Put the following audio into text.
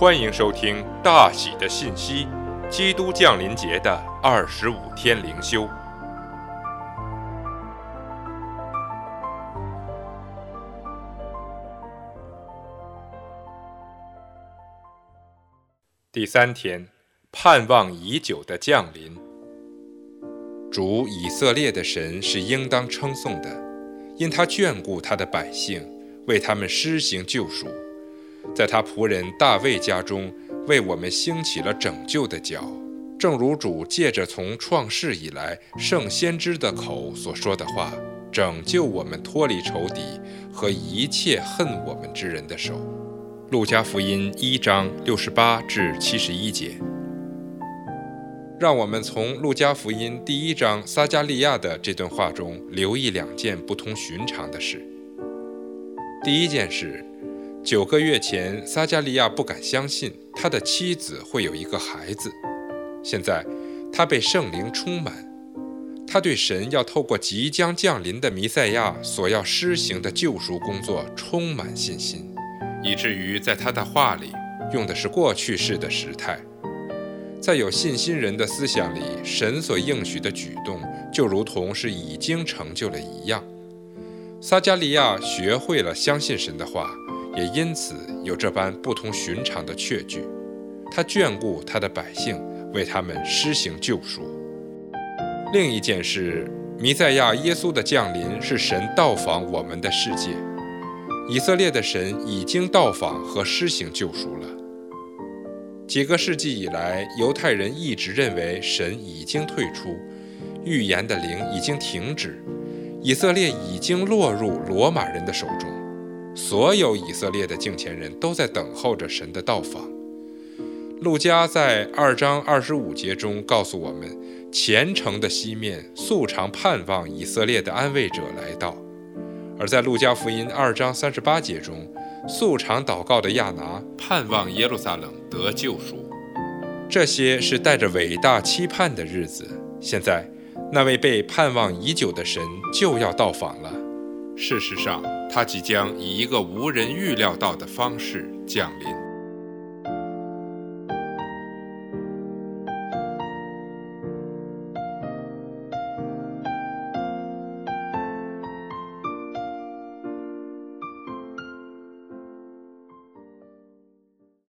欢迎收听大喜的信息——基督降临节的二十五天灵修。第三天，盼望已久的降临。主以色列的神是应当称颂的，因他眷顾他的百姓，为他们施行救赎。在他仆人大卫家中，为我们兴起了拯救的脚，正如主借着从创世以来圣先知的口所说的话，拯救我们脱离仇敌和一切恨我们之人的手。路加福音一章六十八至七十一节。让我们从路加福音第一章撒加利亚的这段话中留意两件不同寻常的事。第一件事。九个月前，撒加利亚不敢相信他的妻子会有一个孩子。现在，他被圣灵充满，他对神要透过即将降临的弥赛亚所要施行的救赎工作充满信心，以至于在他的话里用的是过去式的时态。在有信心人的思想里，神所应许的举动就如同是已经成就了一样。撒加利亚学会了相信神的话。也因此有这般不同寻常的确据，他眷顾他的百姓，为他们施行救赎。另一件事，弥赛亚耶稣的降临是神到访我们的世界。以色列的神已经到访和施行救赎了。几个世纪以来，犹太人一直认为神已经退出，预言的灵已经停止，以色列已经落入罗马人的手中。所有以色列的敬虔人都在等候着神的到访。路加在二章二十五节中告诉我们，虔诚的西面素常盼望以色列的安慰者来到；而在路加福音二章三十八节中，素常祷告的亚拿盼望耶路撒冷得救赎。这些是带着伟大期盼的日子。现在，那位被盼望已久的神就要到访了。事实上，它即将以一个无人预料到的方式降临。